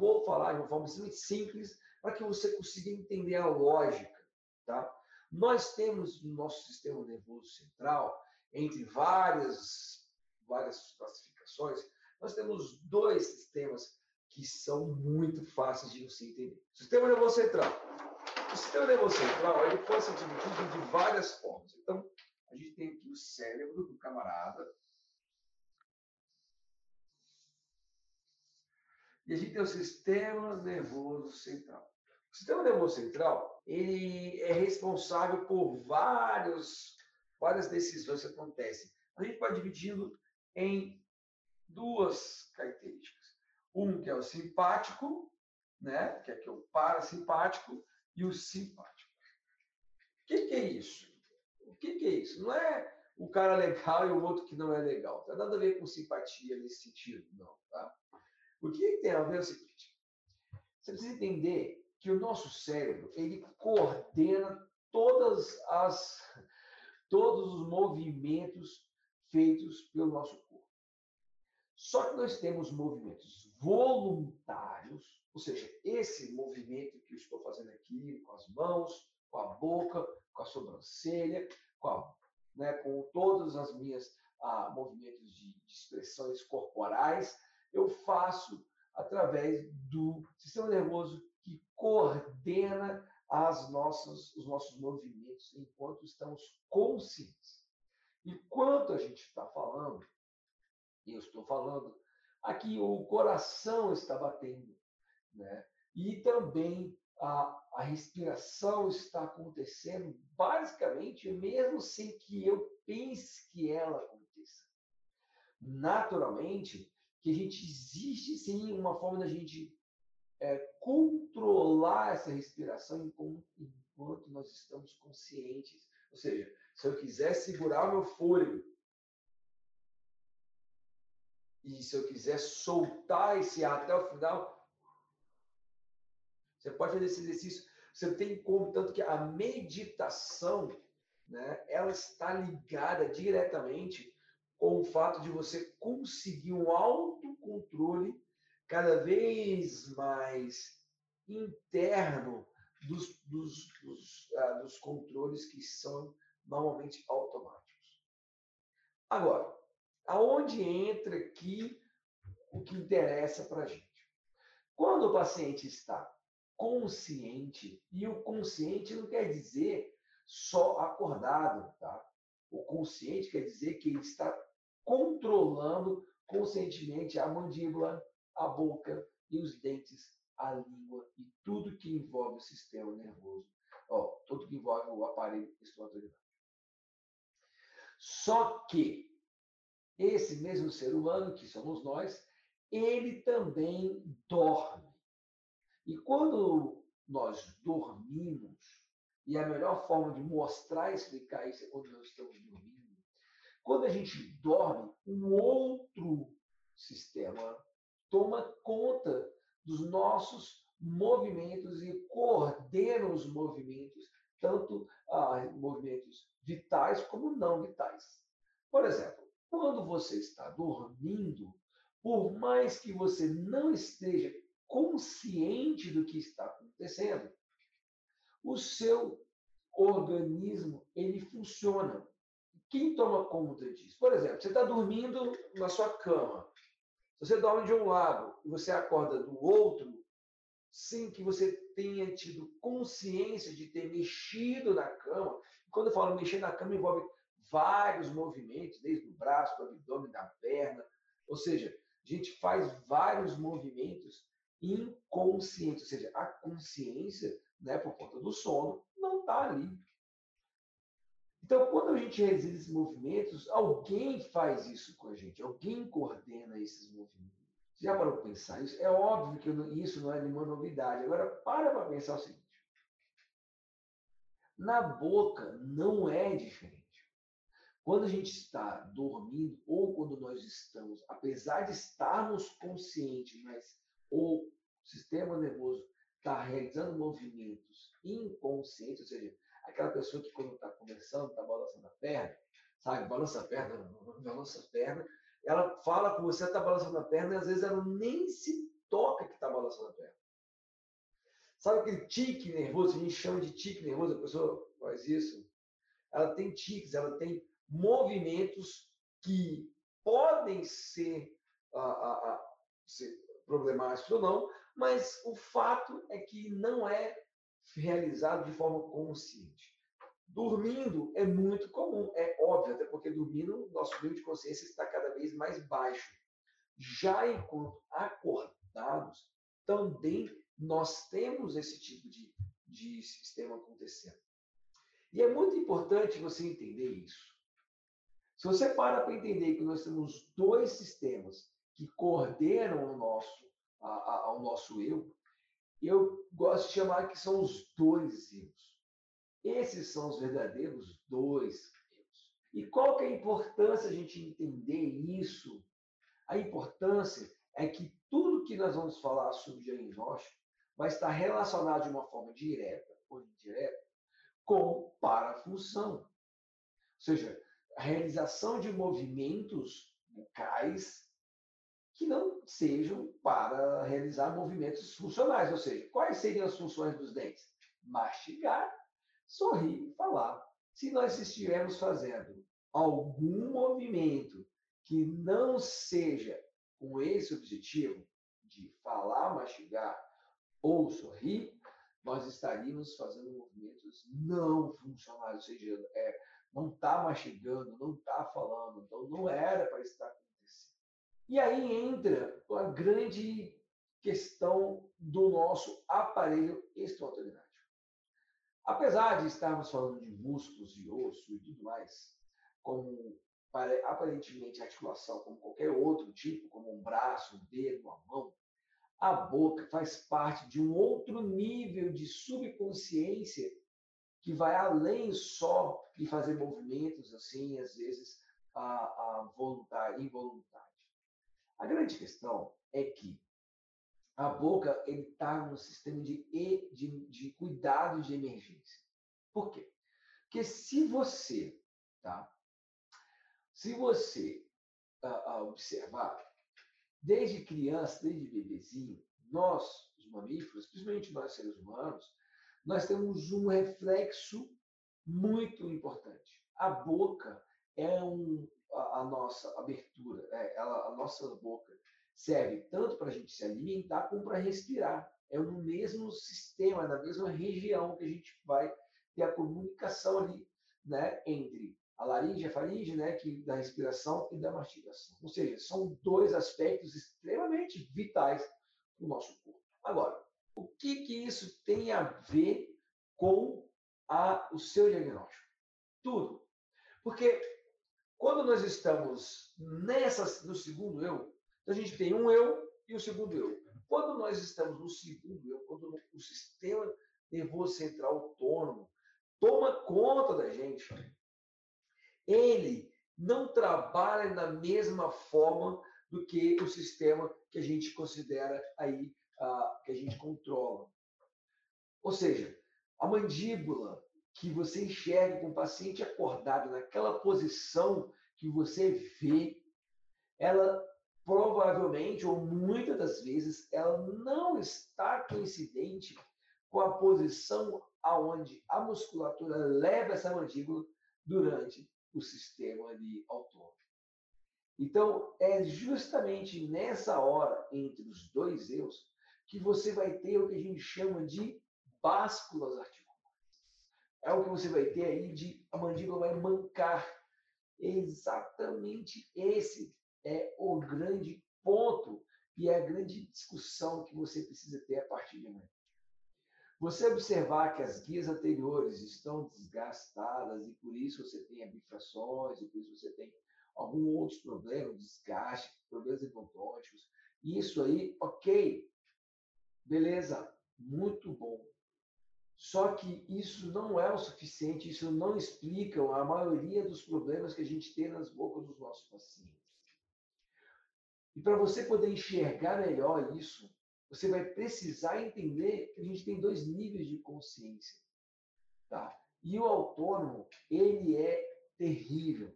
vou falar de uma forma extremamente simples para que você consiga entender a lógica, tá? Nós temos no nosso sistema nervoso central, entre várias, várias classificações, nós temos dois sistemas que são muito fáceis de você entender. Sistema nervoso central. O sistema nervoso central ele pode ser dividido de várias formas. Então, a gente tem aqui o cérebro do camarada. E a gente tem o sistema nervoso central. O sistema nervoso central ele é responsável por vários, várias decisões que acontecem. A gente pode dividir em duas características. Um que é o simpático, né? que é, que é o parasimpático, e o simpático. O que, que é isso? O que, que é isso? Não é o cara legal e o outro que não é legal. Não tem nada a ver com simpatia nesse sentido, não. Tá? O que tem a ver é o seguinte: você precisa entender que o nosso cérebro ele coordena todas as todos os movimentos feitos pelo nosso corpo. Só que nós temos movimentos voluntários, ou seja, esse movimento que eu estou fazendo aqui com as mãos, com a boca, com a sobrancelha, com, a, né, com todos os meus ah, movimentos de, de expressões corporais, através do sistema nervoso que coordena as nossas, os nossos movimentos enquanto estamos conscientes. Enquanto a gente está falando, eu estou falando, aqui o coração está batendo, né? e também a, a respiração está acontecendo basicamente mesmo sem que eu pense que ela aconteça. Naturalmente, que a gente existe sim uma forma da gente é, controlar essa respiração enquanto, nós estamos conscientes. Ou seja, se eu quiser segurar o meu fôlego e se eu quiser soltar esse ar até o final, você pode fazer esse exercício. Você tem como, tanto que a meditação, né, ela está ligada diretamente com o fato de você conseguir um autocontrole cada vez mais interno dos, dos, dos, uh, dos controles que são normalmente automáticos. Agora, aonde entra aqui o que interessa para a gente? Quando o paciente está consciente. E o consciente não quer dizer só acordado, tá? O consciente quer dizer que ele está controlando conscientemente a mandíbula, a boca e os dentes, a língua e tudo que envolve o sistema nervoso, ó, tudo que envolve o aparelho respiratório. Só que esse mesmo ser humano, que somos nós, ele também dorme. E quando nós dormimos, e a melhor forma de mostrar e explicar isso é quando nós estamos dormindo, quando a gente dorme, um outro sistema toma conta dos nossos movimentos e coordena os movimentos, tanto ah, movimentos vitais como não vitais. Por exemplo, quando você está dormindo, por mais que você não esteja consciente do que está acontecendo, o seu organismo ele funciona. Quem toma conta disso? Por exemplo, você está dormindo na sua cama. Você dorme de um lado e você acorda do outro, sem que você tenha tido consciência de ter mexido na cama. Quando eu falo mexer na cama, envolve vários movimentos, desde o braço, do abdômen, da perna. Ou seja, a gente faz vários movimentos inconsciente, ou seja, a consciência, né, por conta do sono, não está ali. Então, quando a gente realiza esses movimentos, alguém faz isso com a gente, alguém coordena esses movimentos. Já parou para pensar isso? É óbvio que isso não é nenhuma novidade. Agora, para para pensar o seguinte. Na boca não é diferente. Quando a gente está dormindo ou quando nós estamos, apesar de estarmos conscientes, mas o sistema nervoso está realizando movimentos inconscientes, ou seja, aquela pessoa que quando está conversando, está balançando a perna, sabe, balança a perna, balança a perna, ela fala com você, está balançando a perna, e às vezes ela nem se toca que está balançando a perna. Sabe aquele tique nervoso? A gente chama de tique nervoso, a pessoa faz isso. Ela tem tiques, ela tem movimentos que podem ser, ah, ah, ah, ser problemáticos ou não, mas o fato é que não é realizado de forma consciente. Dormindo é muito comum, é óbvio, até porque dormindo nosso nível de consciência está cada vez mais baixo. Já enquanto acordados, também nós temos esse tipo de, de sistema acontecendo. E é muito importante você entender isso. Se você para para entender que nós temos dois sistemas que coordenam o nosso, a, a, ao nosso eu, eu gosto de chamar que são os dois eus. Esses são os verdadeiros dois eus. E qual que é a importância a gente entender isso? A importância é que tudo que nós vamos falar sobre diagnóstico vai estar relacionado de uma forma direta ou indireta com parafunção. Ou seja, a realização de movimentos bucais que não sejam para realizar movimentos funcionais. Ou seja, quais seriam as funções dos dentes? Mastigar, sorrir falar. Se nós estivermos fazendo algum movimento que não seja com esse objetivo de falar, mastigar ou sorrir, nós estaríamos fazendo movimentos não funcionais, ou seja, é, não está mastigando, não está falando, então não era para estar e aí entra a grande questão do nosso aparelho extraordinário. Apesar de estarmos falando de músculos, de osso e tudo mais, como aparentemente articulação, como qualquer outro tipo, como um braço, um dedo, uma mão, a boca faz parte de um outro nível de subconsciência que vai além só de fazer movimentos assim, às vezes a, a voluntário, involuntário. A grande questão é que a boca está no sistema de, de, de cuidado de emergência. Por quê? Porque se você, tá? Se você uh, observar, desde criança, desde bebezinho, nós, os mamíferos, principalmente nós seres humanos, nós temos um reflexo muito importante. A boca é um, a, nossa abertura, é, ela, a nossa boca serve tanto para a gente se alimentar como para respirar. É no mesmo sistema, na mesma região que a gente vai ter a comunicação ali, né, entre a laringe, a faringe, né, que da respiração e da mastigação. Ou seja, são dois aspectos extremamente vitais do nosso corpo. Agora, o que que isso tem a ver com a, o seu diagnóstico? Tudo. Porque quando nós estamos nessa, no segundo eu, então a gente tem um eu e o segundo eu. Quando nós estamos no segundo eu, quando o sistema nervoso central autônomo toma conta da gente, ele não trabalha da mesma forma do que o sistema que a gente considera aí, uh, que a gente controla. Ou seja, a mandíbula, que você enxergue com o paciente acordado naquela posição que você vê, ela provavelmente ou muitas das vezes ela não está coincidente com a posição aonde a musculatura leva essa mandíbula durante o sistema ali autônomo. Então, é justamente nessa hora entre os dois eus que você vai ter o que a gente chama de básculas articulares é o que você vai ter aí de a mandíbula vai mancar. Exatamente esse é o grande ponto e é a grande discussão que você precisa ter a partir de amanhã. Você observar que as guias anteriores estão desgastadas e por isso você tem bifrações, e por isso você tem algum outros problemas, desgaste, problemas endodônticos. Isso aí, ok, beleza, muito bom. Só que isso não é o suficiente, isso não explica a maioria dos problemas que a gente tem nas bocas dos nossos pacientes. E para você poder enxergar melhor isso, você vai precisar entender que a gente tem dois níveis de consciência. Tá? E o autônomo, ele é terrível.